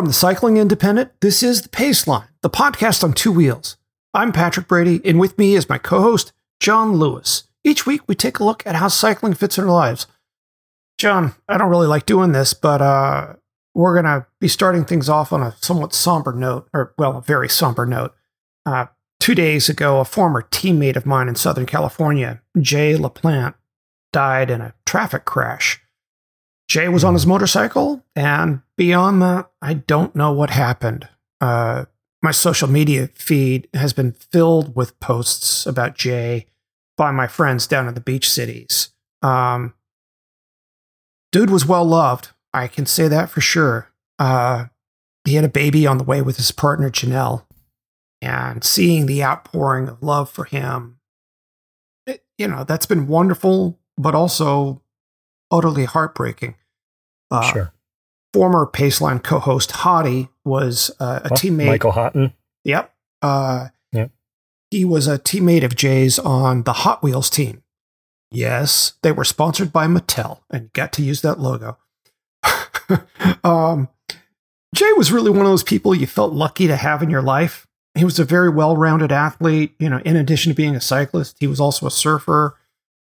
From the Cycling Independent, this is The Pace Line, the podcast on two wheels. I'm Patrick Brady, and with me is my co host, John Lewis. Each week, we take a look at how cycling fits in our lives. John, I don't really like doing this, but uh, we're going to be starting things off on a somewhat somber note, or, well, a very somber note. Uh, two days ago, a former teammate of mine in Southern California, Jay LaPlante, died in a traffic crash. Jay was on his motorcycle, and beyond that, I don't know what happened. Uh, my social media feed has been filled with posts about Jay by my friends down in the beach cities. Um, dude was well loved. I can say that for sure. Uh, he had a baby on the way with his partner, Janelle. And seeing the outpouring of love for him, it, you know, that's been wonderful, but also utterly heartbreaking. Uh, sure. Former Paceline co-host Hottie was uh, a Oh, teammate. Michael Houghton. Yep. Uh, Yep. He was a teammate of Jay's on the Hot Wheels team. Yes, they were sponsored by Mattel and got to use that logo. um, Jay was really one of those people you felt lucky to have in your life. He was a very well-rounded athlete. You know, in addition to being a cyclist, he was also a surfer.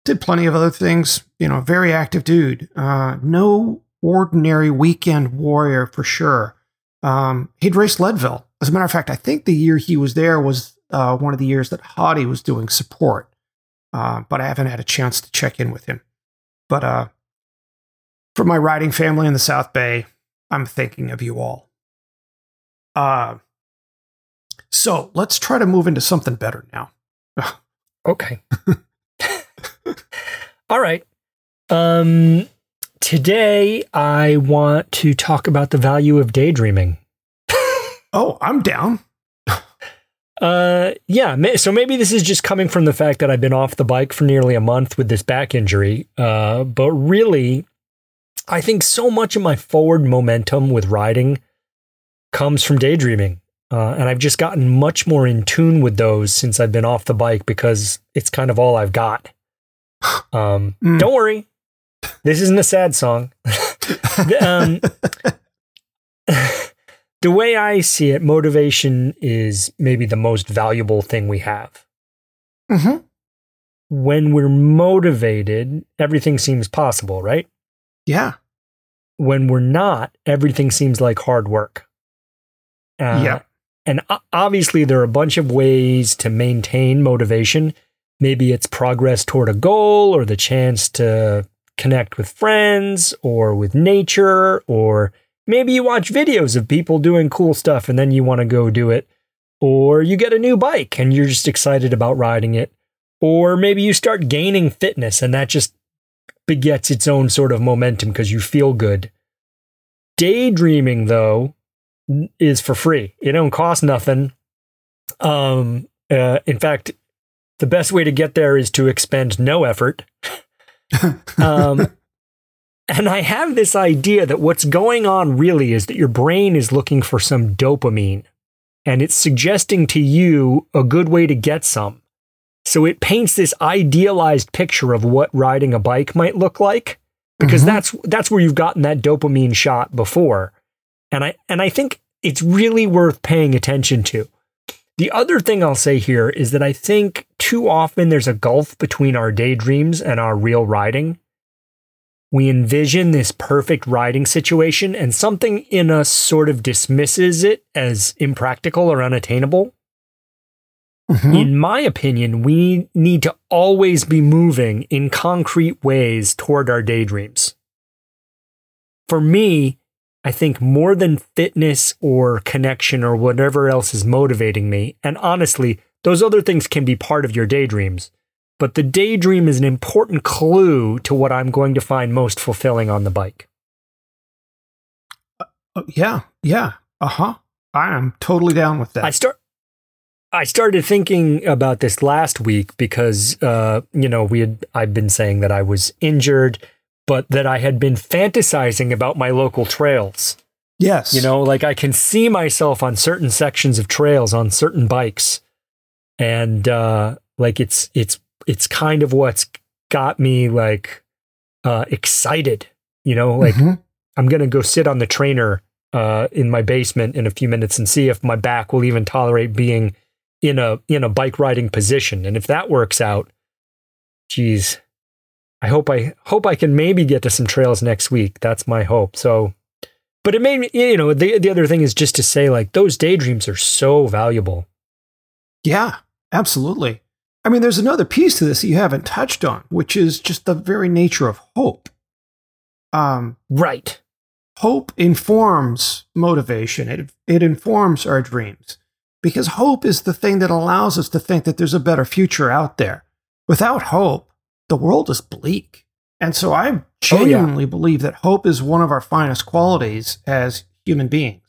Did plenty of other things. You know, very active dude. Uh, no ordinary weekend warrior for sure. Um, he'd raced Leadville. As a matter of fact, I think the year he was there was uh, one of the years that Hottie was doing support. Uh, but I haven't had a chance to check in with him. But uh, for my riding family in the South Bay, I'm thinking of you all. Uh, so let's try to move into something better now. Okay. All right. Um, today I want to talk about the value of daydreaming. Oh, I'm down. Uh, yeah. So maybe this is just coming from the fact that I've been off the bike for nearly a month with this back injury. Uh, but really, I think so much of my forward momentum with riding comes from daydreaming. Uh, and I've just gotten much more in tune with those since I've been off the bike because it's kind of all I've got. Um, Mm. Don't worry, this isn't a sad song. um, the way I see it, motivation is maybe the most valuable thing we have. hmm When we're motivated, everything seems possible, right? Yeah. When we're not, everything seems like hard work. Uh, Yeah. And obviously, there are a bunch of ways to maintain motivation. Maybe it's progress toward a goal or the chance to connect with friends or with nature, or maybe you watch videos of people doing cool stuff and then you want to go do it. Or you get a new bike and you're just excited about riding it. Or maybe you start gaining fitness and that just begets its own sort of momentum because you feel good. Daydreaming, though, is for free. It don't cost nothing. Um, uh, in fact, the best way to get there is to expend no effort. Um, and I have this idea that what's going on really is that your brain is looking for some dopamine and it's suggesting to you a good way to get some. So it paints this idealized picture of what riding a bike might look like because Mhm. that's that's where you've gotten that dopamine shot before. And I and I think it's really worth paying attention to. The other thing I'll say here is that I think too often there's a gulf between our daydreams and our real riding. We envision this perfect riding situation, and something in us sort of dismisses it as impractical or unattainable. Mhm. In my opinion, we need to always be moving in concrete ways toward our daydreams. For me, I think more than fitness or connection or whatever else is motivating me, and honestly, those other things can be part of your daydreams. but the daydream is an important clue to what I'm going to find most fulfilling on the bike. Uh, yeah, yeah, uh huh. I am totally down with that. I start. I started thinking about this last week because, uh, you know, we had I've been saying that I was injured, but that I had been fantasizing about my local trails. Yes, you know, like I can see myself on certain sections of trails on certain bikes, and uh, like it's it's it's kind of what's got me like uh, excited. You know, like mm-hmm. I'm gonna go sit on the trainer uh, in my basement in a few minutes and see if my back will even tolerate being in a in a bike riding position. And if that works out, geez, I hope I hope I can maybe get to some trails next week. That's my hope. So, but it made me, you know, the the other thing is just to say like those daydreams are so valuable. Yeah, absolutely. I mean, there's another piece to this that you haven't touched on, which is just the very nature of hope. Um, right. Hope informs motivation. It, it informs our dreams because hope is the thing that allows us to think that there's a better future out there. Without hope, the world is bleak. And so I genuinely oh, yeah. believe that hope is one of our finest qualities as human beings.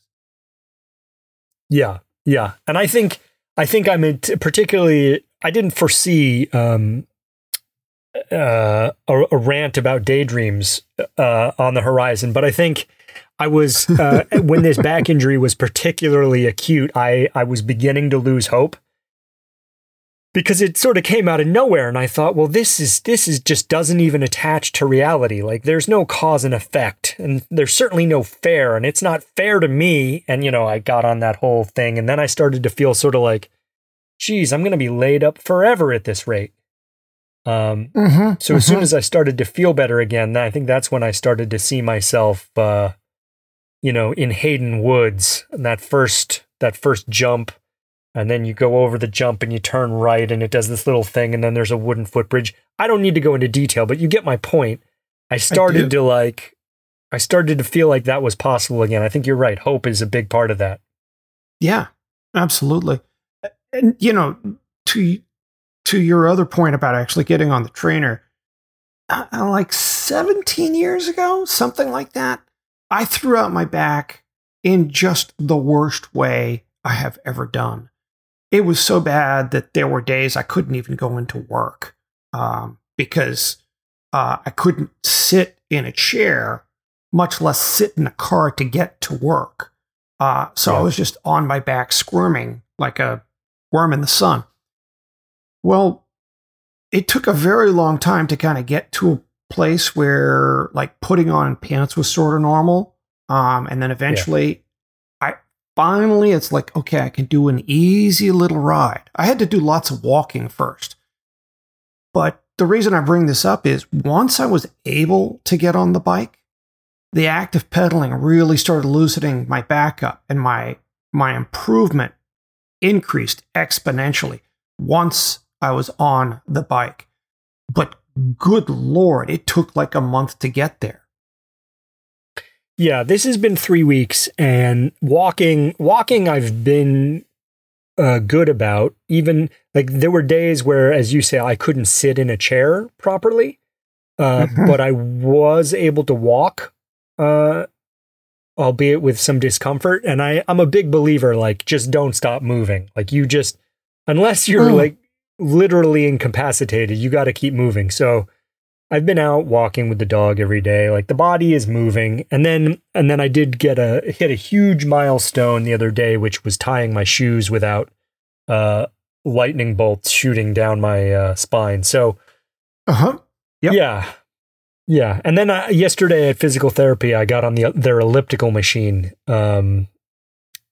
Yeah, yeah. And I think I think I'm particularly I didn't foresee um, uh, a, a, rant about daydreams uh, on the horizon, but I think I was uh, when this back injury was particularly acute. I I was beginning to lose hope because it sort of came out of nowhere, and I thought, well, this is this is just doesn't even attach to reality. Like there's no cause and effect, and there's certainly no fair, and it's not fair to me. And you know, I got on that whole thing, and then I started to feel sort of like, geez, I'm going to be laid up forever at this rate. Um, mm-hmm, so mm-hmm. as soon mm-hmm. as I started to feel better again, I think that's when I started to see myself. Uh, you know, in Hayden Woods, that first that first jump, and then you go over the jump and you turn right, and it does this little thing, and then there's a wooden footbridge. I don't need to go into detail, but you get my point. I started I to like, I started to feel like that was possible again. I think you're right. Hope is a big part of that. Yeah, absolutely. And you know, to to your other point about actually getting on the trainer, uh, like 17 years ago, something like that. I threw out my back in just the worst way I have ever done. It was so bad that there were days I couldn't even go into work um, because uh, I couldn't sit in a chair, much less sit in a car to get to work. Uh, so yeah. I was just on my back squirming like a worm in the sun. Well, it took a very long time to kind of get to a place where like putting on pants was sort of normal. Um, and then eventually, finally it's like okay, I can do an easy little ride. I had to do lots of walking first, but the reason I bring this up is once I was able to get on the bike, the act of pedaling really started loosening my back up, and my my improvement increased exponentially once I was on the bike. But good lord, it took like a month to get there. Yeah, this has been three weeks, and walking, walking, I've been uh, good about. Even like there were days where, as you say, I couldn't sit in a chair properly, uh, mm-hmm. but I was able to walk, uh, albeit with some discomfort. And I, I'm a big believer, like just don't stop moving. Like you just, unless you're mm. like literally incapacitated, you got to keep moving. So I've been out walking with the dog every day. Like the body is moving. And then and then I did get a hit a huge milestone the other day, which was tying my shoes without uh lightning bolts shooting down my uh, spine. So uh-huh. Yep. Yeah. Yeah. And then uh, yesterday at physical therapy, I got on the their elliptical machine um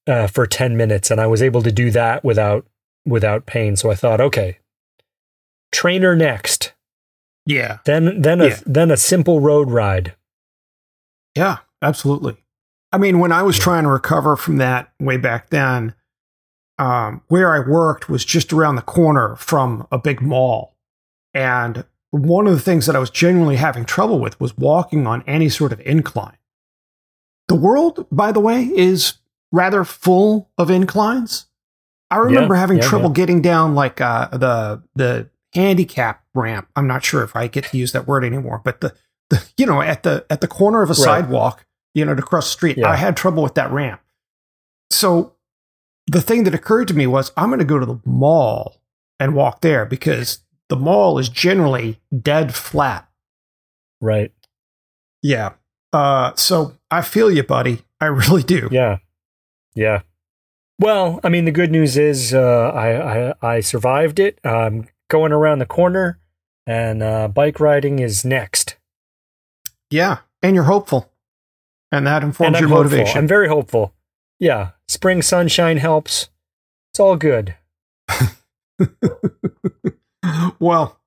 uh, for 10 minutes and I was able to do that without without pain. So I thought, okay, trainer next. Yeah. Then then a yeah. then a simple road ride. Yeah, absolutely. I mean, when I was yeah. trying to recover from that way back then, um, where I worked was just around the corner from a big mall. And one of the things that I was genuinely having trouble with was walking on any sort of incline. The world, by the way, is rather full of inclines. I remember yeah, having yeah, trouble getting down like uh, the the handicap ramp. I'm not sure if I get to use that word anymore, but the, the you know at the at the corner of a Right. sidewalk, you know, to cross the street, Yeah. I had trouble with that ramp. So the thing that occurred to me was I'm going to go to the mall and walk there because the mall is generally dead flat. Right. Yeah. Uh, so I feel you, buddy. I really do. Yeah. Yeah. Well, I mean, the good news is uh, I, I I survived it. I'm going around the corner, and uh, bike riding is next. Yeah. And you're hopeful. And that informs and your hopeful. motivation. I'm very hopeful. Yeah, spring sunshine helps. It's all good. well,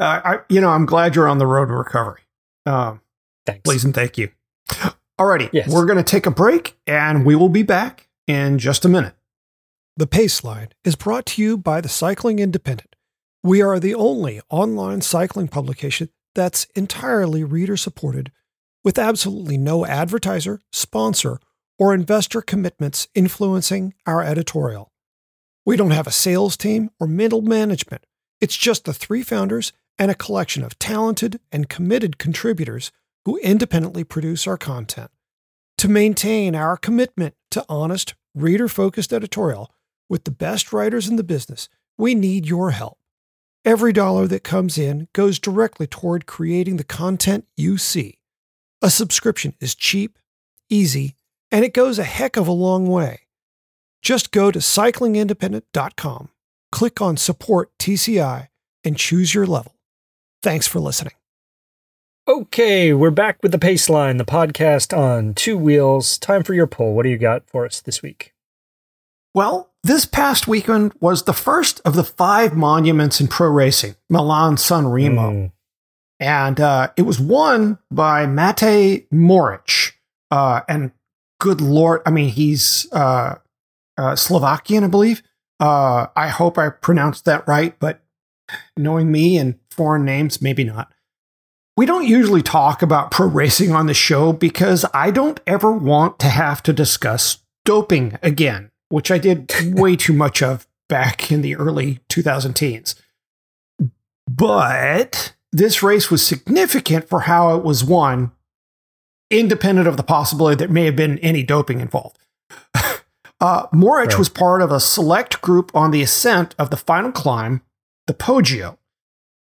uh, I, you know, I'm glad you're on the road to recovery. Um, Thanks. please and thank you. Alrighty, Yes. we're going to take a break and we will be back in just a minute. The Pace Line is brought to you by the Cycling Independent. We are the only online cycling publication that's entirely reader supported with absolutely no advertiser, sponsor, or investor commitments influencing our editorial. We don't have a sales team or middle management. It's just the three founders and a collection of talented and committed contributors who independently produce our content. To maintain our commitment to honest, reader focused editorial with the best writers in the business, we need your help. Every dollar that comes in goes directly toward creating the content you see. A subscription is cheap, easy, and it goes a heck of a long way. Just go to cyclingindependent.com, click on Support TCI, and choose your level. Thanks for listening. Okay, we're back with the Paceline, the podcast on two wheels. Time for your poll. What do you got for us this week? Well, this past weekend was the first of the five monuments in pro racing, Milan San Remo. Mm, And uh, it was won by Matej Mohoric. Uh, and good Lord, I mean, he's uh, uh, Slovakian, I believe. Uh, I hope I pronounced that right, but knowing me and foreign names, maybe not. We don't usually talk about pro racing on the show because I don't ever want to have to discuss doping again, which I did way too much of back in the early 2010s. But this race was significant for how it was won, independent of the possibility that may have been any doping involved. uh, Mohoric Right. was part of a select group on the ascent of the final climb, the Poggio.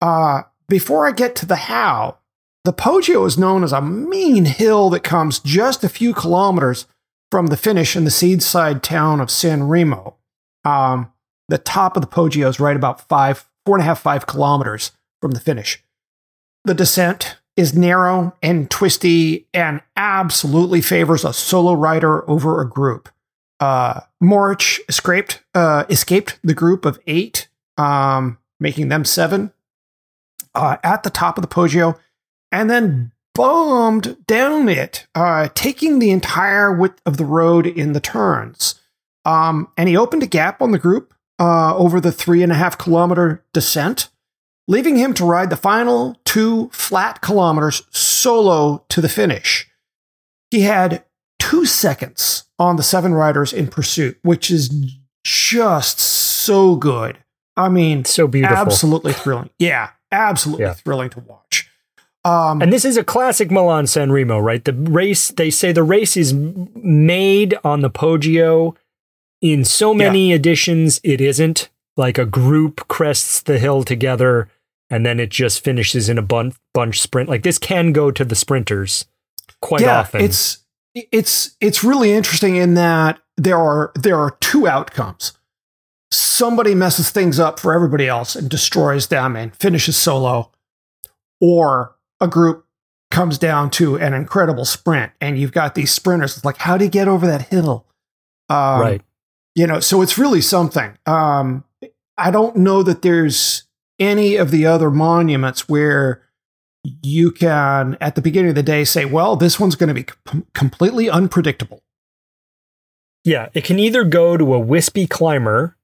Uh, before I get to the how, the Poggio is known as a mean hill that comes just a few kilometers from the finish in the seaside town of San Remo. Um, the top of the Poggio is right about five, four and a half, five kilometers from the finish. The descent is narrow and twisty and absolutely favors a solo rider over a group. Uh, Mohoric escaped, uh, escaped the group of eight, um, making them seven uh, at the top of the Poggio, and then bombed down it, uh, taking the entire width of the road in the turns. Um, and he opened a gap on the group uh, over the three and a half kilometer descent, leaving him to ride the final two flat kilometers solo to the finish. He had two seconds on the seven riders in pursuit, which is just so good. I mean, so beautiful. absolutely thrilling. Yeah, absolutely Yeah. thrilling to watch. Um, And this is a classic Milan San Remo, right? The race, they say the race is made on the Poggio. In so many editions, it isn't. Like a group crests the hill together and then it just finishes in a bun- bunch sprint. Like this can go to the sprinters quite yeah, often. it's it's it's really interesting in that there are there are two outcomes. Somebody messes things up for everybody else and destroys them and finishes solo, or a group comes down to an incredible sprint and you've got these sprinters. It's like, how do you get over that hill? Um, right. you know so it's really something um i don't know that there's any of the other monuments where you can at the beginning of the day say well this one's going to be com- completely unpredictable Yeah, it can either go to a wispy climber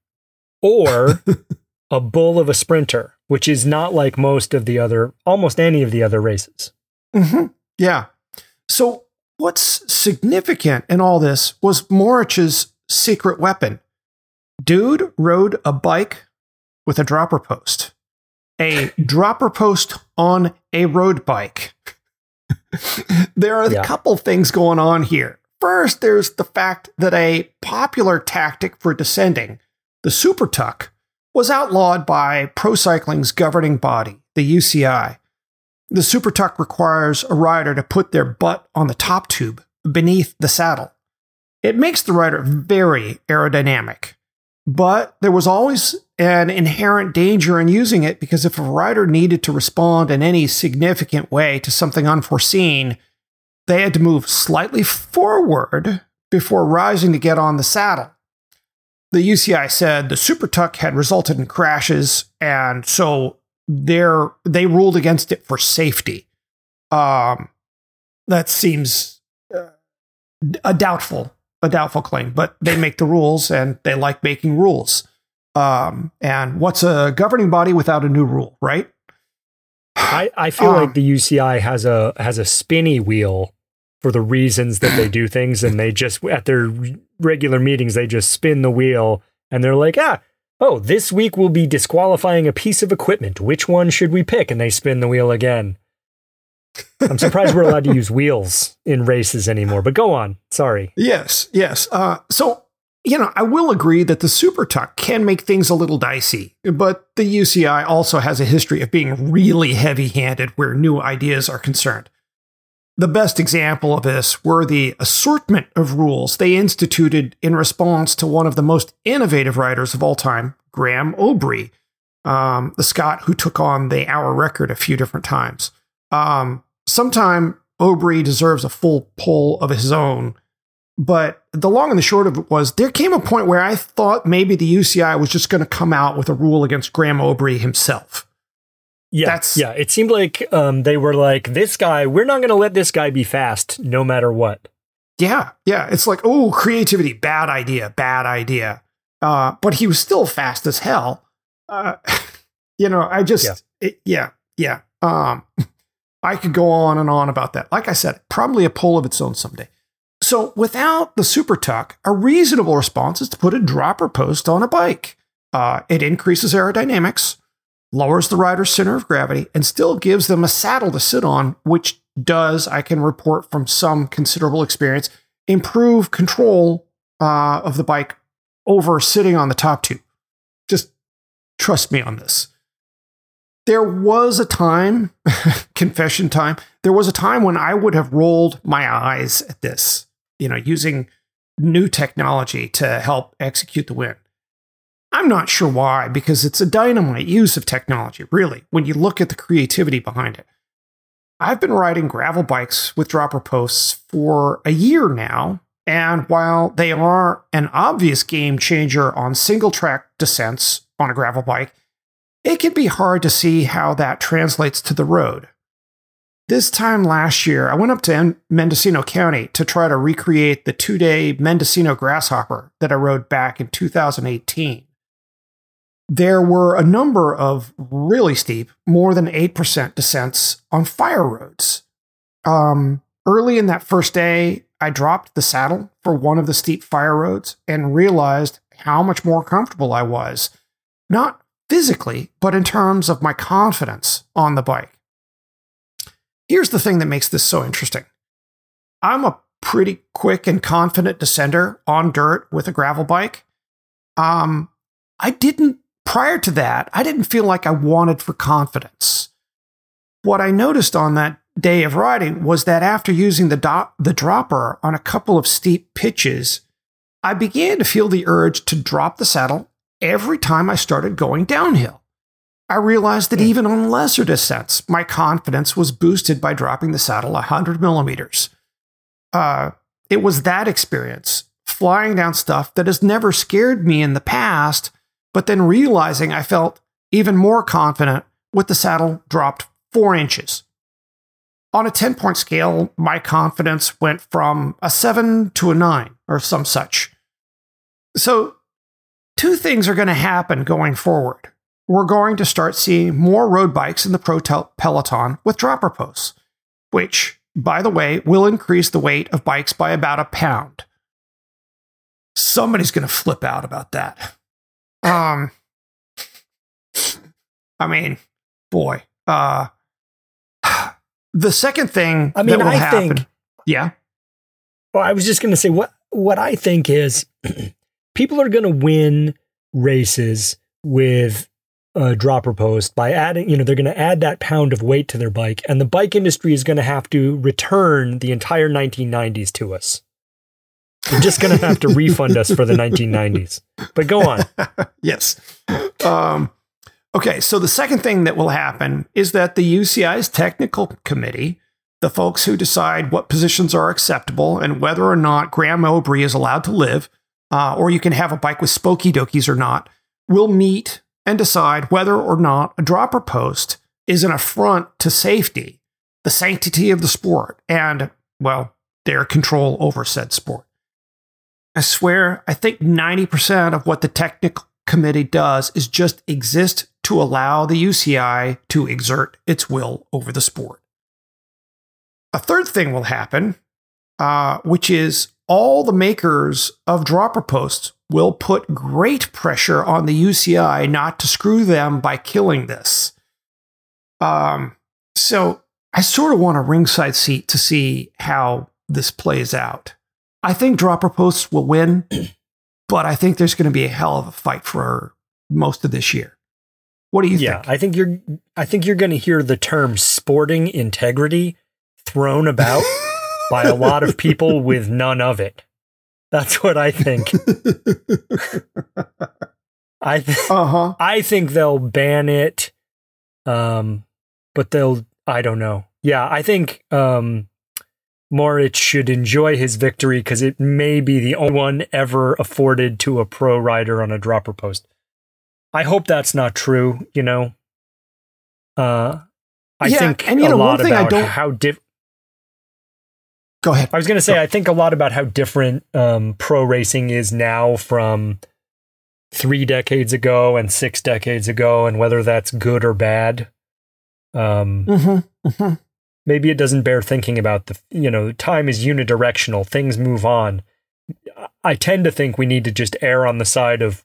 or a bull of a sprinter, which is not like most of the other, almost any of the other races. hmm yeah so what's significant in all this was Mohoric's secret weapon dude rode a bike with a dropper post a dropper post on a road bike. there are Yeah. a couple things going on here. First, there's the fact that a popular tactic for descending, the super tuck, was outlawed by pro cycling's governing body, the UCI. The super tuck requires a rider to put their butt on the top tube beneath the saddle. It makes the rider very aerodynamic, but there was always an inherent danger in using it because if a rider needed to respond in any significant way to something unforeseen, they had to move slightly forward before rising to get on the saddle. The UCI said the super tuck had resulted in crashes, and so they're, they ruled against it for safety. Um, that seems uh, a doubtful, a doubtful claim, but they make the rules and they like making rules. Um, and what's a governing body without a new rule, right? I, I feel Um, like the UCI has a has a spinny wheel for the reasons that they do things, and they just at their regular meetings they just spin the wheel, and they're like, ah, oh, this week we'll be disqualifying a piece of equipment. Which one should we pick? And they spin the wheel again. I'm surprised we're allowed to use wheels in races anymore. But go on. Sorry. Yes, yes. Uh, so, you know, I will agree that the Super Tuck can make things a little dicey, but the UCI also has a history of being really heavy handed where new ideas are concerned. The best example of this were the assortment of rules they instituted in response to one of the most innovative writers of all time, Graeme Obree, um, the Scot who took on the hour record a few different times. Um, sometime Obree deserves a full pull of his own. But the long and the short of it was there came a point where I thought maybe the UCI was just going to come out with a rule against Graeme Obree himself. Yeah, That's- yeah. It seemed like um, they were like, this guy, we're not going to let this guy be fast, no matter what. Yeah, yeah. It's like, oh, creativity, bad idea, bad idea. Uh, but he was still fast as hell. Uh, you know, I just, Yeah. it- yeah, yeah. Um, I could go on and on about that. Like I said, probably a poll of its own someday. So without the super tuck, a reasonable response is to put a dropper post on a bike. Uh, it increases aerodynamics, lowers the rider's center of gravity, and still gives them a saddle to sit on, which does, I can report from some considerable experience, improve control uh, of the bike over sitting on the top tube. Just trust me on this. There was a time, confession time, there was a time when I would have rolled my eyes at this, you know, using new technology to help execute the win. I'm not sure why, because it's a dynamite use of technology, really, when you look at the creativity behind it. I've been riding gravel bikes with dropper posts for a year now, and while they are an obvious game changer on single track descents on a gravel bike, it can be hard to see how that translates to the road. This time last year, I went up to Mendocino County to try to recreate the two day Mendocino Grasshopper that I rode back in 2018. There were a number of really steep, more than 8% descents on fire roads. Um, early in that first day, I dropped the saddle for one of the steep fire roads and realized how much more comfortable I was. Not physically, but in terms of my confidence on the bike. Here's the thing that makes this so interesting I'm a pretty quick and confident descender on dirt with a gravel bike. Um, I didn't, prior to that, I didn't feel like I wanted for confidence. What I noticed on that day of riding was that after using the, do- the dropper on a couple of steep pitches, I began to feel the urge to drop the saddle every time I started going downhill. I realized that Hmm. even on lesser descents, my confidence was boosted by dropping the saddle 100 millimeters. Uh, it was that experience, flying down stuff that has never scared me in the past, but then realizing I felt even more confident with the saddle dropped four inches. On a 10 point scale, my confidence went from a seven to a nine or some such. So, two things are going to happen going forward. We're going to start seeing more road bikes in the Pro Peloton with dropper posts, which, by the way, will increase the weight of bikes by about a pound. Somebody's going to flip out about that. Um, I mean, boy. Uh, the second thing I mean, I happen, think yeah, Well, I was just going to say what what I think is people are going to win races with a dropper post by adding, you know, they're going to add that pound of weight to their bike, and the bike industry is going to have to return the entire 1990s to us. They're just going to have to refund us for the 1990s. But go on. yes. Um, okay, so the second thing that will happen is that the UCI's technical committee, the folks who decide what positions are acceptable and whether or not Graeme Obree is allowed to live, uh, or you can have a bike with spokey dokies or not, will meet and decide whether or not a dropper post is an affront to safety, the sanctity of the sport, and, well, their control over said sport. I swear, I think 90% of what the technical committee does is just exist to allow the UCI to exert its will over the sport. A third thing will happen, uh, which is all the makers of dropper posts will put great pressure on the UCI not to screw them by killing this. Um, so I sort of want a ringside seat to see how this plays out. I think dropper posts will win, but I think there's going to be a hell of a fight for most of this year. What do you yeah, think? I think you're I think you're going to hear the term sporting integrity thrown about by a lot of people with none of it. That's what I think. I th- uh huh. I think they'll ban it um but they'll I don't know. Yeah, I think um Mohoric should enjoy his victory because it may be the only one ever afforded to a pro rider on a dropper post. I hope that's not true, you know. Uh I Yeah, think and, you a know, lot about don't- how diff Go ahead. I was going to say, I think a lot about how different um, pro racing is now from three decades ago and six decades ago, and whether that's good or bad. Um, Mm-hmm. hmm maybe it doesn't bear thinking about the, you know, time is unidirectional, things move on. I tend to think we need to just err on the side of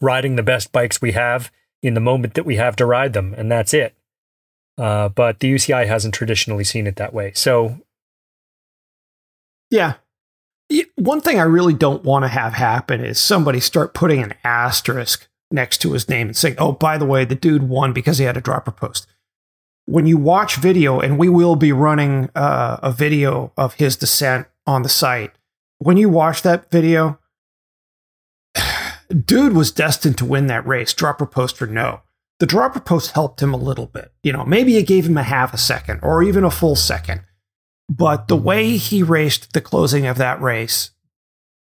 riding the best bikes we have in the moment that we have to ride them, and that's it. Uh, but the UCI hasn't traditionally seen it that way. So Yeah. One thing I really don't want to have happen is somebody start putting an asterisk next to his name and saying, oh, by the way, the dude won because he had a dropper post. When you watch video, and we will be running uh, a video of his descent on the site, when you watch that video, dude was destined to win that race, dropper post or no. The dropper post helped him a little bit. You know, maybe it gave him a half a second or even a full second. But the way he raced the closing of that race,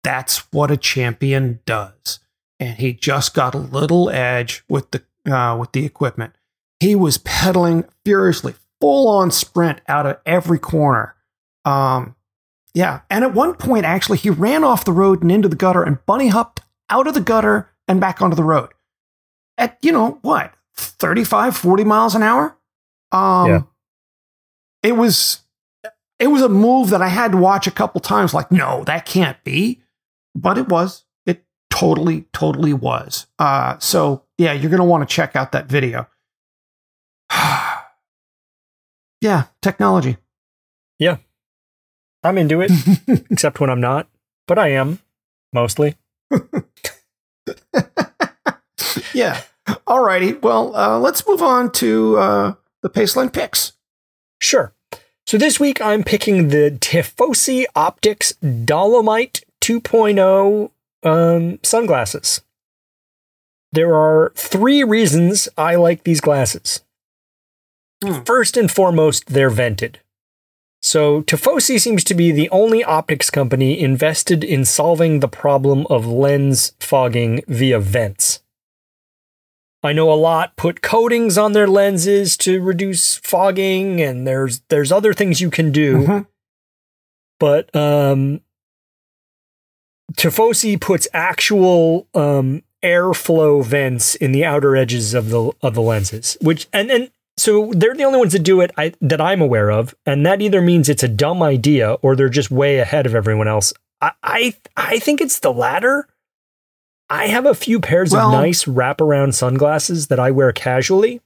that's what a champion does. And he just got a little edge with the uh, with the equipment. He was pedaling furiously, full on sprint out of every corner. Um, yeah, and at one point, actually, he ran off the road and into the gutter and bunny hopped out of the gutter and back onto the road. At you know what, 35, 40 miles an hour. Um, Yeah. it was it was a move that I had to watch a couple times. Like, no, that can't be, but it was. It totally, totally was. Uh, so yeah, you're gonna want to check out that video. Yeah, technology. Yeah. I'm into it, except when I'm not, but I am mostly. yeah. All righty. Well, uh, let's move on to uh, the Paceline picks. Sure. So this week I'm picking the Tifosi Optics Dolomite 2.0 um, sunglasses. There are three reasons I like these glasses. Hmm. First and foremost, they're vented. So Tifosi seems to be the only optics company invested in solving the problem of lens fogging via vents. I know a lot put coatings on their lenses to reduce fogging, and there's there's other things you can do. Mhm. But um, Tifosi puts actual um, airflow vents in the outer edges of the of the lenses, which and and so they're the only ones that do it I, that I'm aware of, and that either means it's a dumb idea or they're just way ahead of everyone else. I I, I think it's the latter. I have a few pairs Well- of nice wraparound sunglasses that I wear casually.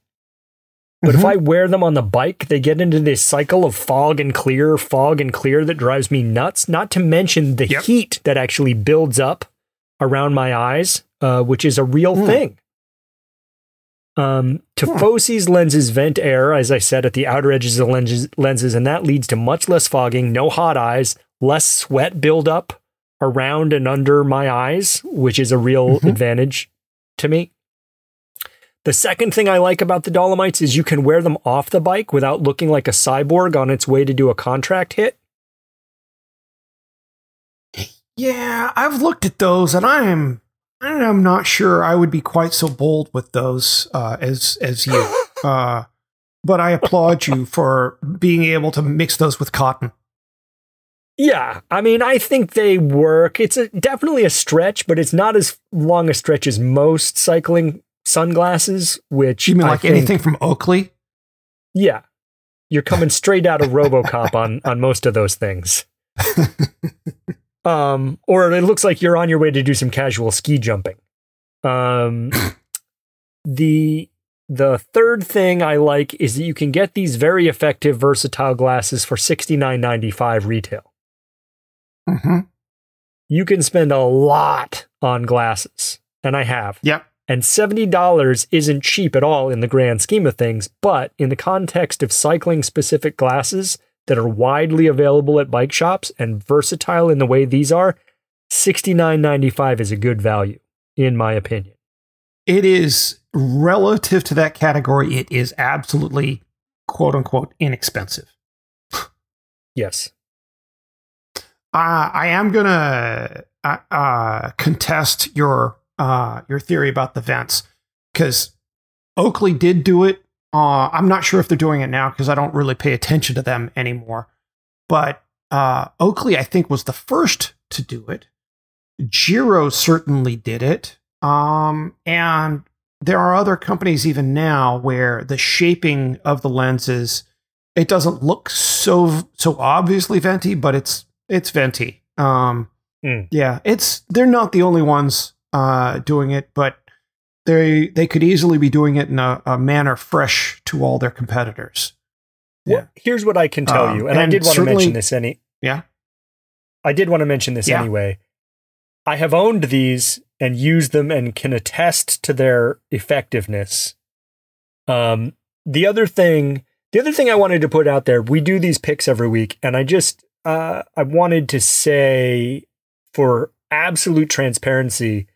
But mm-hmm. if I wear them on the bike, they get into this cycle of fog and clear, fog and clear that drives me nuts. Not to mention the yep. heat that actually builds up around my eyes, uh, which is a real mm. thing. Um, Tifosi lenses vent air, as I said, at the outer edges of the lenses, lenses, and that leads to much less fogging, no hot eyes, less sweat buildup around and under my eyes, which is a real mm-hmm. advantage to me. The second thing I like about the Dolomites is you can wear them off the bike without looking like a cyborg on its way to do a contract hit. Yeah, I've looked at those and I am I'm not sure I would be quite so bold with those uh, as as you. Uh, but I applaud you for being able to mix those with cotton. Yeah, I mean, I think they work. It's a, definitely a stretch, but it's not as long a stretch as most cycling sunglasses. Which you mean like think, anything from Oakley? Yeah, you're coming straight out of RoboCop on on most of those things. um, or it looks like you're on your way to do some casual ski jumping. Um, the the third thing I like is that you can get these very effective, versatile glasses for sixty nine ninety five retail. Mm-hmm. You can spend a lot on glasses, and I have. Yep. And $70 isn't cheap at all in the grand scheme of things, but in the context of cycling specific glasses that are widely available at bike shops and versatile in the way these are, $69.95 is a good value, in my opinion. It is relative to that category, it is absolutely quote unquote inexpensive. yes. Uh, I am gonna uh, uh, contest your uh, your theory about the vents because Oakley did do it. Uh, I'm not sure if they're doing it now because I don't really pay attention to them anymore. But uh, Oakley, I think, was the first to do it. Giro certainly did it, um, and there are other companies even now where the shaping of the lenses it doesn't look so so obviously venti, but it's it's venti. Um, mm. Yeah, it's they're not the only ones uh, doing it, but they they could easily be doing it in a, a manner fresh to all their competitors. Yeah. Well, here's what I can tell um, you, and, and, I did want to mention this. Any yeah, I did want to mention this yeah. anyway. I have owned these and used them and can attest to their effectiveness. Um, the other thing, the other thing I wanted to put out there, we do these picks every week, and I just uh, I wanted to say for absolute transparency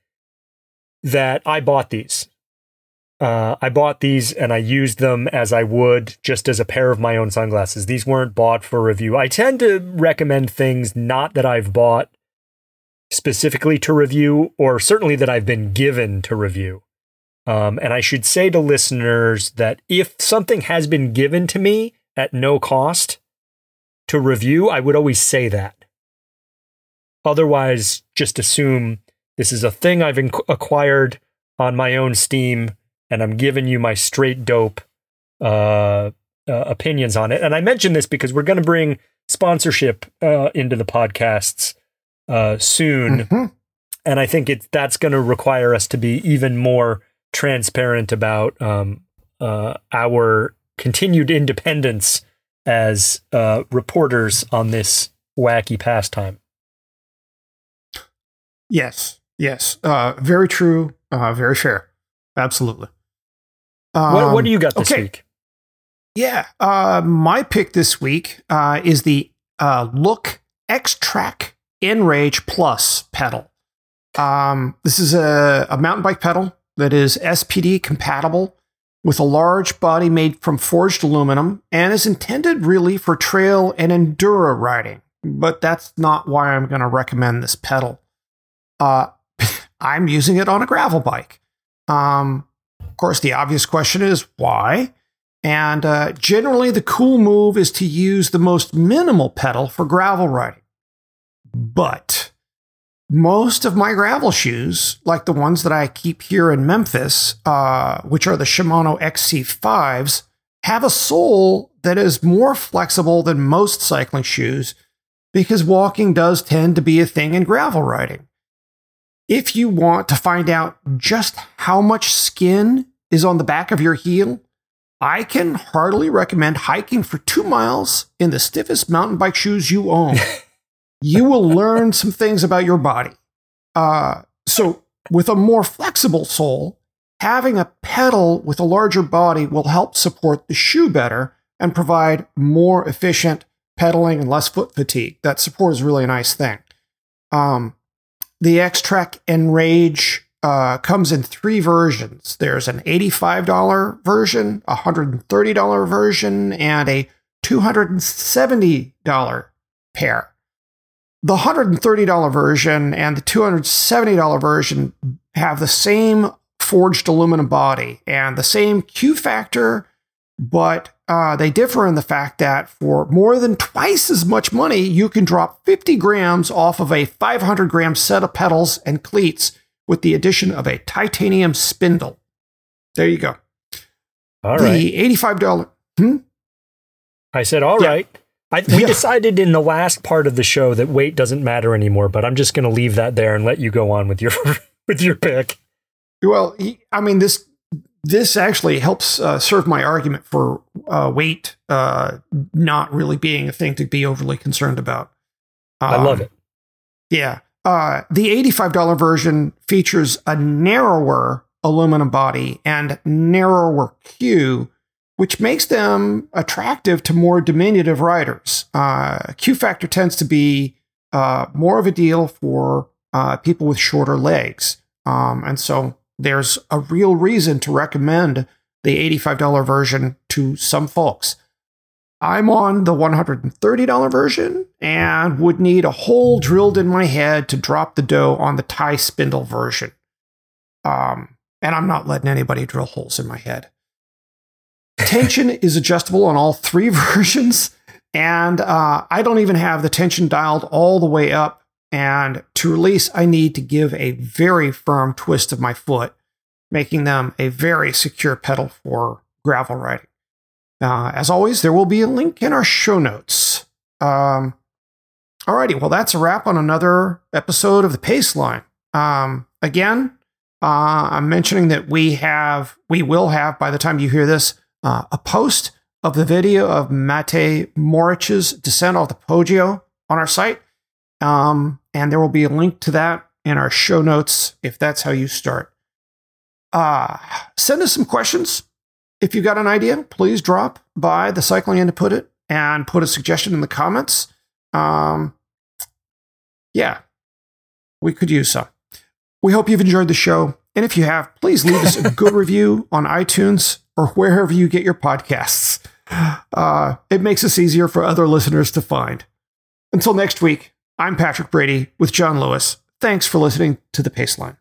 that I bought these. Uh, I bought these and I used them as I would just as a pair of my own sunglasses. These weren't bought for review. I tend to recommend things not that I've bought specifically to review, or certainly that I've been given to review. Um, and I should say to listeners that if something has been given to me at no cost, to review, I would always say that. Otherwise, just assume this is a thing I've inc- acquired on my own Steam, and I'm giving you my straight dope uh, uh, opinions on it. And I mention this because we're going to bring sponsorship uh, into the podcasts uh, soon, mm-hmm. and I think it's that's going to require us to be even more transparent about um, uh, our continued independence as uh, reporters on this wacky pastime. Yes, yes, uh, very true, uh, very fair, absolutely. Um, what, what do you got this okay. week? Yeah, uh, my pick this week uh, is the uh, Look X Track Enrage Plus pedal. Um, this is a, a mountain bike pedal that is SPD compatible with a large body made from forged aluminum and is intended really for trail and enduro riding. But that's not why I'm going to recommend this pedal. Uh, I'm using it on a gravel bike. Um, of course, the obvious question is why? And uh, generally, the cool move is to use the most minimal pedal for gravel riding. But most of my gravel shoes, like the ones that I keep here in Memphis, uh, which are the Shimano XC5s, have a sole that is more flexible than most cycling shoes because walking does tend to be a thing in gravel riding. If you want to find out just how much skin is on the back of your heel, I can heartily recommend hiking for two miles in the stiffest mountain bike shoes you own. you will learn some things about your body. Uh, so, with a more flexible sole, having a pedal with a larger body will help support the shoe better and provide more efficient pedaling and less foot fatigue. That support is really a nice thing. Um, the X-Trek Enrage uh, comes in three versions. There's an $85 version, a $130 version, and a $270 pair. The $130 version and the $270 version have the same forged aluminum body and the same Q factor, but uh, they differ in the fact that for more than twice as much money, you can drop 50 grams off of a 500 gram set of pedals and cleats with the addition of a titanium spindle. There you go. All the right. $85. Hmm? I said, all Yeah. right. I, we Yeah. decided in the last part of the show that weight doesn't matter anymore, but I'm just going to leave that there and let you go on with your with your pick. Well, I mean this this actually helps uh, serve my argument for uh, weight uh, not really being a thing to be overly concerned about. I love Um, it. Yeah. Uh, the $85 version features a narrower aluminum body and narrower Q, which makes them attractive to more diminutive riders. Uh, Q factor tends to be uh, more of a deal for uh, people with shorter legs. Um, and so there's a real reason to recommend the $85 version to some folks. I'm on the $130 version and would need a hole drilled in my head to drop the dough on the Ti spindle version. Um, and I'm not letting anybody drill holes in my head. Tension is adjustable on all three versions, and uh, I don't even have the tension dialed all the way up. And to release, I need to give a very firm twist of my foot, making them a very secure pedal for gravel riding. Uh, as always, there will be a link in our show notes. Um, alrighty, well, that's a wrap on another episode of the Paceline. Um, again, uh, I'm mentioning that we have, we will have by the time you hear this, uh, a post of the video of Matej Mohoric's descent off the Poggio on our site. Um, and there will be a link to that in our show notes if that's how you start. Uh, send us some questions. If you got an idea, please drop by the cycling end to put it and put a suggestion in the comments. Um, yeah, we could use some. We hope you've enjoyed the show. And if you have, please leave us a good review on iTunes or wherever you get your podcasts. Uh, it makes us easier for other listeners to find. Until next week, I'm Patrick Brady with John Lewis. Thanks for listening to The Paceline.